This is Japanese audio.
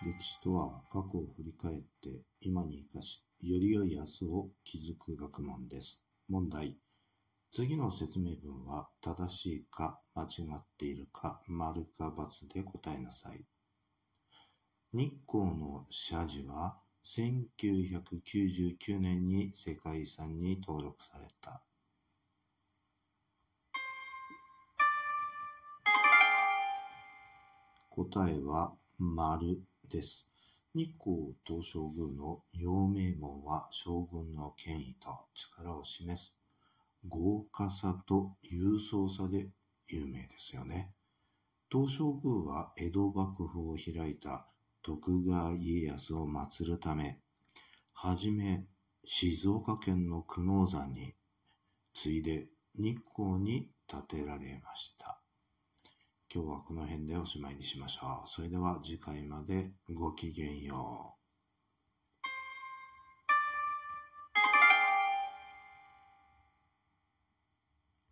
歴史とは過去を振り返って今に生かし、より良い明日を築く学問です。問題。次の説明文は正しいか間違っているか丸か×で答えなさい。日光の社寺は1999年に世界遺産に登録された。答えは丸です。日光東照宮の陽明門は将軍の権威と力を示す豪華さと勇壮さで有名ですよね。東照宮は江戸幕府を開いた徳川家康を祀るため、はじめ静岡県の久能山に、次いで日光に建てられました。今日はこの辺でおしまいにしましょう。それでは次回までごきげんよう。